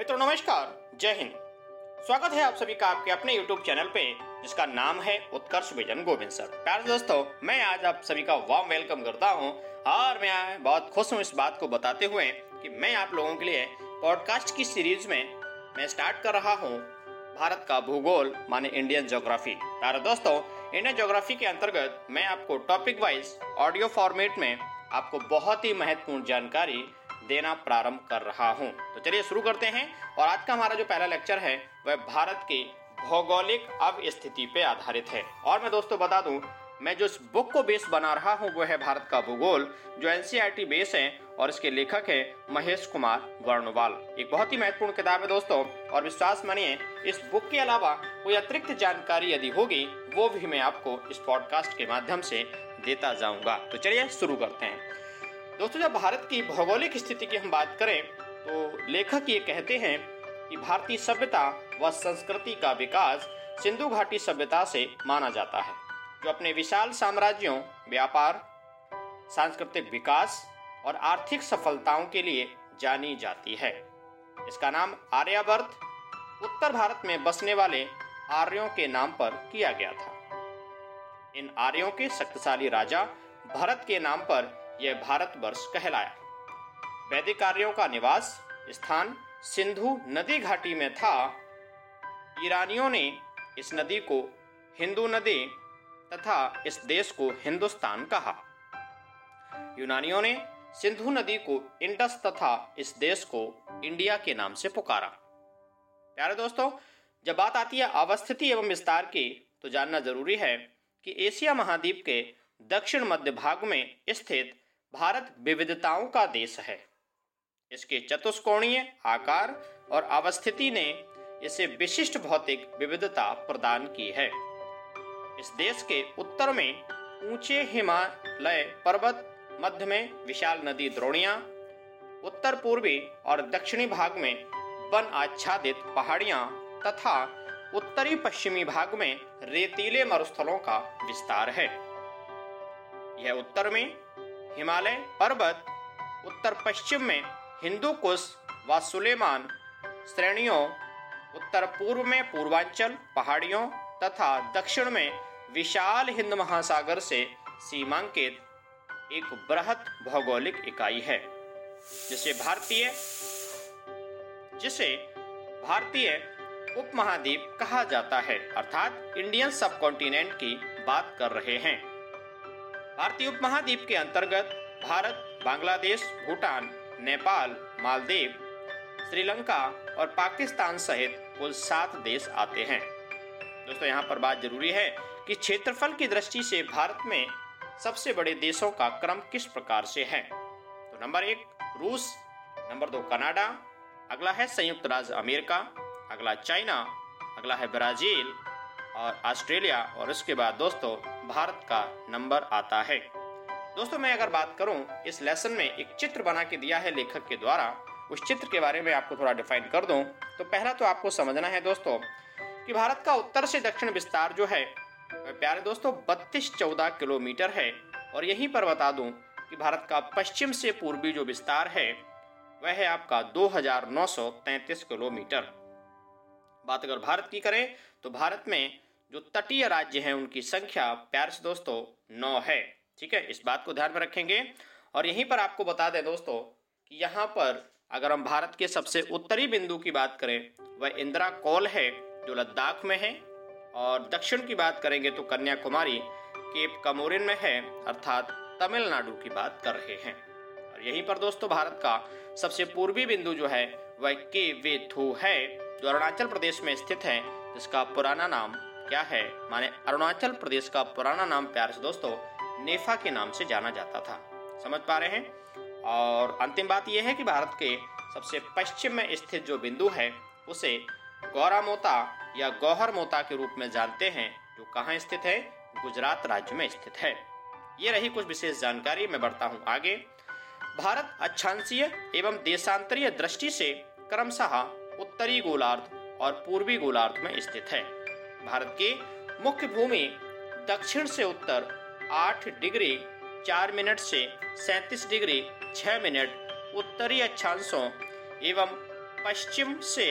मित्रों, नमस्कार। जय हिंद। स्वागत है आप सभी का आपके अपने YouTube चैनल पे, जिसका नाम है उत्कर्ष विजन गोविंद सर। प्यारे दोस्तों, मैं आज आप सभी का वार्म वेलकम करता हूँ, और मैं बहुत खुश हूँ इस बात को बताते हुए कि मैं आप लोगों के लिए पॉडकास्ट की सीरीज़ में मैं स्टार्ट कर रहा हूँ भारत का भूगोल, माने इंडियन ज्योग्राफी प्यारे दोस्तों इंडियन ज्योग्राफी के अंतर्गत मैं आपको टॉपिक वाइज ऑडियो फॉर्मेट में आपको बहुत ही महत्वपूर्ण जानकारी देना प्रारंभ कर रहा हूँ। तो चलिए शुरू करते हैं। और आज का हमारा जो पहला लेक्चर है, वह भारत की भौगोलिक अवस्थिति पे आधारित है। और मैं दोस्तों बता दूँ, मैं जो इस बुक को बेस बना रहा हूँ, वो है भारत का भूगोल, जो एनसीईआरटी बेस है, और इसके लेखक है महेश कुमार वर्णवाल। एक बहुत ही महत्वपूर्ण किताब है दोस्तों, और विश्वास मानिए, इस बुक के अलावा कोई अतिरिक्त जानकारी यदि होगी, वो भी मैं आपको इस पॉडकास्ट के माध्यम से देता जाऊँगा। तो चलिए शुरू करते हैं। दोस्तों, जब भारत की भौगोलिक स्थिति की हम बात करें तो लेखक ये कहते हैं कि भारतीय सभ्यता व संस्कृति का विकास सिंधु घाटी सभ्यता से माना जाता है, जो अपने विशाल साम्राज्यों, व्यापार, सांस्कृतिक विकास और आर्थिक सफलताओं के लिए जानी जाती है। इसका नाम आर्यावर्त, उत्तर भारत में बसने वाले आर्यों के नाम पर किया गया था। इन आर्यों के शक्तिशाली राजा भरत के नाम पर यह भारतवर्ष कहलाया। वैदिक आर्यों का निवास स्थान सिंधु नदी घाटी में था। ईरानियों ने इस नदी को हिंदू नदी तथा इस देश को हिंदुस्तान कहा। यूनानियों ने सिंधु नदी को इंडस तथा इस देश को इंडिया के नाम से पुकारा। प्यारे दोस्तों, जब बात आती है अवस्थिति एवं विस्तार की तो जानना ज़रूरी है कि एशिया महाद्वीप के दक्षिण मध्य भाग में स्थित भारत विविधताओं का देश है। इसके चतुष्कोणीय आकार और अवस्थिति ने इसे विशिष्ट भौतिक विविधता प्रदान की है। इस देश के उत्तर में ऊँचे हिमालय पर्वत, मध्य में विशाल नदी द्रोणिया, उत्तर पूर्वी और दक्षिणी भाग में वन आच्छादित पहाड़ियाँ तथा उत्तरी पश्चिमी भाग में रेतीले मरुस्थलों का विस्तार है। यह उत्तर में हिमालय पर्वत, उत्तर पश्चिम में हिंदू कुश व सुलेमान, श्रेणियों, उत्तर पूर्व में पूर्वांचल पहाड़ियों तथा दक्षिण में विशाल हिंद महासागर से सीमांकित एक बृहत भौगोलिक इकाई है, जिसे भारतीय जिसे भारतीय उपमहाद्वीप कहा जाता है, अर्थात इंडियन सब कॉन्टिनेंट की बात कर रहे हैं। भारतीय उपमहाद्वीप के अंतर्गत भारत, बांग्लादेश, भूटान, नेपाल, मालदीव, श्रीलंका और पाकिस्तान सहित कुल सात देश आते हैं। दोस्तों, यहाँ पर बात ज़रूरी है कि क्षेत्रफल की दृष्टि से भारत में सबसे बड़े देशों का क्रम किस प्रकार से है। तो नंबर एक, रूस, नंबर दो, कनाडा, अगला है संयुक्त राज्य अमेरिका, अगला चाइना, अगला है ब्राज़ील और ऑस्ट्रेलिया और उसके बाद दोस्तों भारत का नंबर आता है। दोस्तों, मैं अगर बात करूँ, इस लेसन में एक चित्र बना के दिया है लेखक के द्वारा। उस चित्र के बारे में आपको थोड़ा डिफाइन कर दूँ। तो पहला तो आपको समझना है दोस्तों, कि भारत का उत्तर से दक्षिण विस्तार जो है, प्यारे दोस्तों, बत्तीस चौदह किलोमीटर है। और यहीं पर बता दूँ कि भारत का पश्चिम से पूर्वी जो विस्तार है, वह है आपका 2933 किलोमीटर। बात अगर भारत की करें तो भारत में जो तटीय राज्य हैं, उनकी संख्या, प्यार से दोस्तों, नौ है। ठीक है? इस बात को ध्यान में रखेंगे। और यहीं पर आपको बता दें दोस्तों, कि यहाँ पर अगर हम भारत के सबसे उत्तरी बिंदु की बात करें, वह इंदिरा कौल है, जो लद्दाख में है। और दक्षिण की बात करेंगे तो कन्याकुमारी, केप कमोरिन में है, अर्थात तमिलनाडु की बात कर रहे हैं। और यहीं पर दोस्तों, भारत का सबसे पूर्वी बिंदु जो है, वह के वेथु है, जो अरुणाचल प्रदेश में स्थित है, जिसका पुराना नाम क्या है? माने अरुणाचल प्रदेश का पुराना नाम प्यार से दोस्तों, नेफा के नाम से जाना जाता था। समझ पा रहे हैं? और अंतिम बात यह है कि भारत के सबसे पश्चिम में स्थित जो बिंदु है, उसे गौरा मोता या गौहर मोता के रूप में जानते हैं, जो कहाँ स्थित है? गुजरात राज्य में स्थित है। ये रही कुछ विशेष जानकारी, मैं बढ़ता हूँ आगे। भारत अच्छांशीय एवं देशांतरीय दृष्टि से क्रमशः उत्तरी गोलार्ध और पूर्वी गोलार्ध में स्थित है। भारत की मुख्य भूमि दक्षिण से उत्तर 8 डिग्री 4 मिनट से 37 डिग्री 6 मिनट उत्तरी अक्षांशों एवं पश्चिम से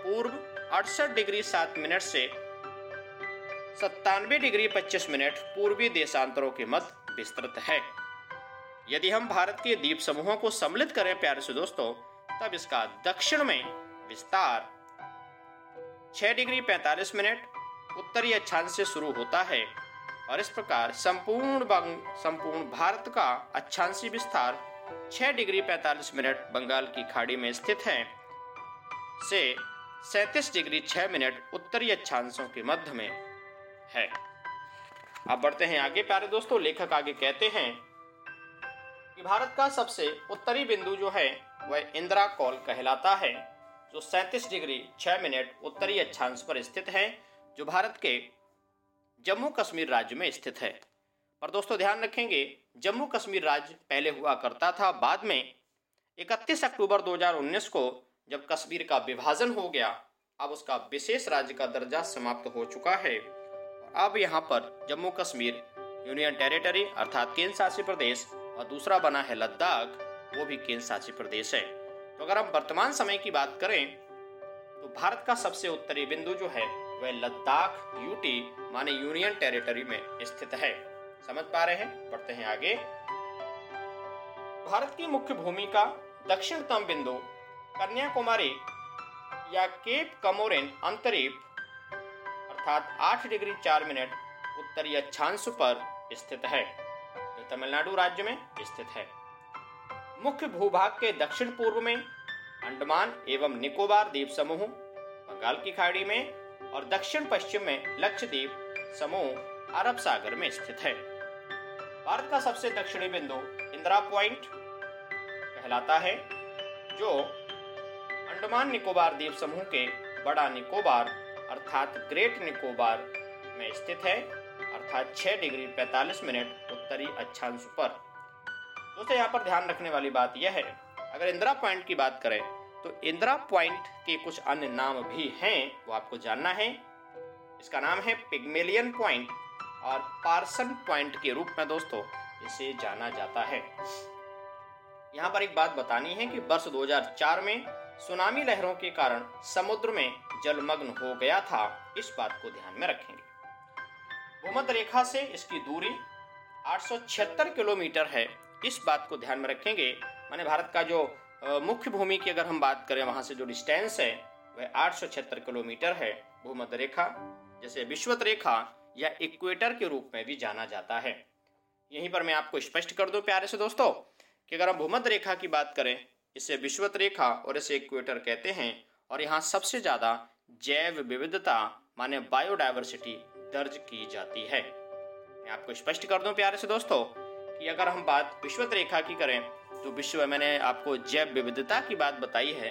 पूर्व अड़सठ डिग्री सात मिनट से सत्तानवे डिग्री पच्चीस मिनट पूर्वी देशांतरों के मध्य विस्तृत है। यदि हम भारत के द्वीप समूहों को सम्मिलित करें, प्यारे से दोस्तों तब इसका दक्षिण में विस्तार 6 डिग्री 45 मिनट उत्तरी अक्षांश से शुरू होता है और इस प्रकार संपूर्ण संपूर्ण भारत का अक्षांशी विस्तार 6 डिग्री 45 मिनट बंगाल की खाड़ी में स्थित है। से सैतीस डिग्री 6 मिनट उत्तरी अक्षांशों के मध्य में है। अब बढ़ते हैं आगे, प्यारे दोस्तों, लेखक आगे कहते हैं कि भारत का सबसे उत्तरी बिंदु जो है, वह इंदिरा कॉल कहलाता है, जो सैतीस डिग्री छह मिनट उत्तरी अक्षांश पर स्थित है। जो भारत के जम्मू कश्मीर राज्य में स्थित है। पर दोस्तों, ध्यान रखेंगे, जम्मू कश्मीर राज्य पहले हुआ करता था, बाद में 31 अक्टूबर 2019 को जब कश्मीर का विभाजन हो गया, अब उसका विशेष राज्य का दर्जा समाप्त हो चुका है। अब यहाँ पर जम्मू कश्मीर यूनियन टेरिटरी अर्थात केंद्र शासित प्रदेश और दूसरा बना है लद्दाख, वो भी केंद्र शासित प्रदेश है। तो अगर हम वर्तमान समय की बात करें तो भारत का सबसे उत्तरी बिंदु जो है वह लद्दाख, यूटी माने यूनियन टेरिटरी में स्थित है। समझ पा रहे हैं? बढ़ते हैं आगे। भारत की मुख्य भूमि का दक्षिणतम बिंदु, कन्याकुमारी या केप कमोरेन अंतरीप, अर्थात 8 डिग्री 4 मिनट उत्तरी अक्षांश पर स्थित है। जो तमिलनाडु राज्य में स्थित है। मुख्य भूभाग के दक्षिण पूर्व में अंडमान एवं निकोबार द्वीप समूह बंगाल की खाड़ी में और दक्षिण पश्चिम में लक्षद्वीप समूह अरब सागर में स्थित है। भारत का सबसे दक्षिणी बिंदु इंदिरा पॉइंट कहलाता है, जो अंडमान निकोबार द्वीप समूह के बड़ा निकोबार अर्थात ग्रेट निकोबार में स्थित है, अर्थात 6 डिग्री 45 मिनट उत्तरी अक्षांश पर। दोस्तों, यहाँ पर ध्यान रखने वाली बात यह है, अगर इंदिरा पॉइंट की बात करें तो इंदिरा पॉइंट के कुछ अन्य नाम भी हैं, वो आपको जानना है। इसका नाम है पिग्मेलियन पॉइंट और पार्सन पॉइंट के रूप में दोस्तों, इसे जाना जाता है। यहाँ पर एक बात बतानी है कि वर्ष 2004 में सुनामी लहरों के कारण समुद्र में जलमग्न हो गया था, इस बात को ध्यान में रखेंगे। भूमध्य रेखा से इसकी दूरी आठ सौ छिहत्तर किलोमीटर है, इस बात को ध्यान में रखेंगे। माने भारत का जो मुख्य भूमि की अगर हम बात करें, वहाँ से जो डिस्टेंस है, वह आठ सौ छिहत्तर किलोमीटर है भूमध्य रेखा, जैसे विश्वत रेखा या इक्वेटर के रूप में भी जाना जाता है। यहीं पर मैं आपको स्पष्ट कर दूँ, प्यारे से दोस्तों, कि अगर हम भूमध्य रेखा की बात करें, इसे विश्वत रेखा और इसे इक्वेटर कहते हैं, और यहाँ सबसे ज़्यादा जैव विविधता, माने बायोडाइवर्सिटी दर्ज की जाती है। मैं आपको स्पष्ट कर दूँ, प्यारे से दोस्तों, कि अगर हम बात विश्वत रेखा की करें तो विश्व में मैंने आपको जैव विविधता की बात बताई है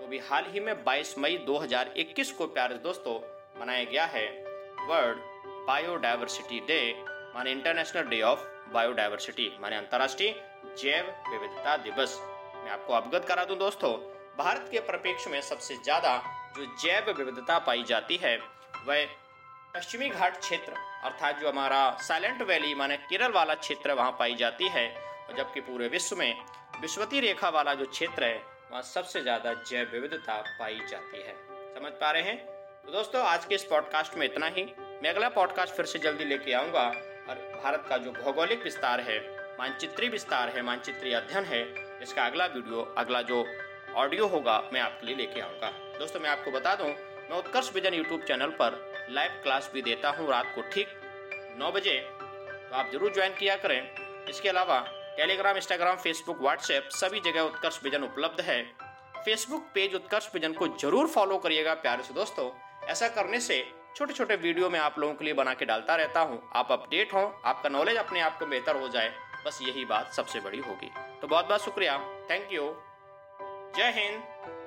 तो भी हाल ही में 22 मई 2021 को प्यारे दोस्तों, मनाया गया है वर्ल्ड बायोडाइवर्सिटी डे माने इंटरनेशनल डे ऑफ़ बायोडाइवर्सिटी माने अंतर्राष्ट्रीय जैव विविधता दिवस। मैं आपको अवगत करा दूँ दोस्तों, भारत के परिप्रेक्ष्य में सबसे ज़्यादा जो जैव विविधता पाई जाती है, वह पश्चिमी घाट क्षेत्र, अर्थात जो हमारा साइलेंट वैली माने केरल वाला क्षेत्र, वहाँ पाई जाती है। और जबकि पूरे विश्व में विश्वती रेखा वाला जो क्षेत्र है, वहाँ सबसे ज़्यादा जैव विविधता पाई जाती है। समझ पा रहे हैं? तो दोस्तों, आज के इस पॉडकास्ट में इतना ही। मैं अगला पॉडकास्ट फिर से जल्दी लेके आऊँगा और भारत का जो भौगोलिक विस्तार है, मानचित्री विस्तार है, मानचित्री अध्ययन है, इसका अगला वीडियो अगला जो ऑडियो होगा, मैं आपके लिए लेके आऊँगा। दोस्तों, मैं आपको बता दूँ, मैं उत्कर्ष विजन यूट्यूब चैनल पर लाइव क्लास भी देता हूँ रात को, ठीक नौ बजे। तो आप ज़रूर ज्वाइन किया करें। इसके अलावा टेलीग्राम, इंस्टाग्राम, फेसबुक, व्हाट्सएप, सभी जगह उत्कर्ष विजन उपलब्ध है। फेसबुक पेज उत्कर्ष विजन को ज़रूर फॉलो करिएगा, प्यारे से दोस्तों। ऐसा करने से छोटे छोटे वीडियो में आप लोगों के लिए बना के डालता रहता हूँ। आप अपडेट हो, आपका नॉलेज अपने आप को बेहतर हो जाए। बस यही बात सबसे बड़ी होगी। तो बहुत बहुत शुक्रिया। थैंक यू जय हिंद।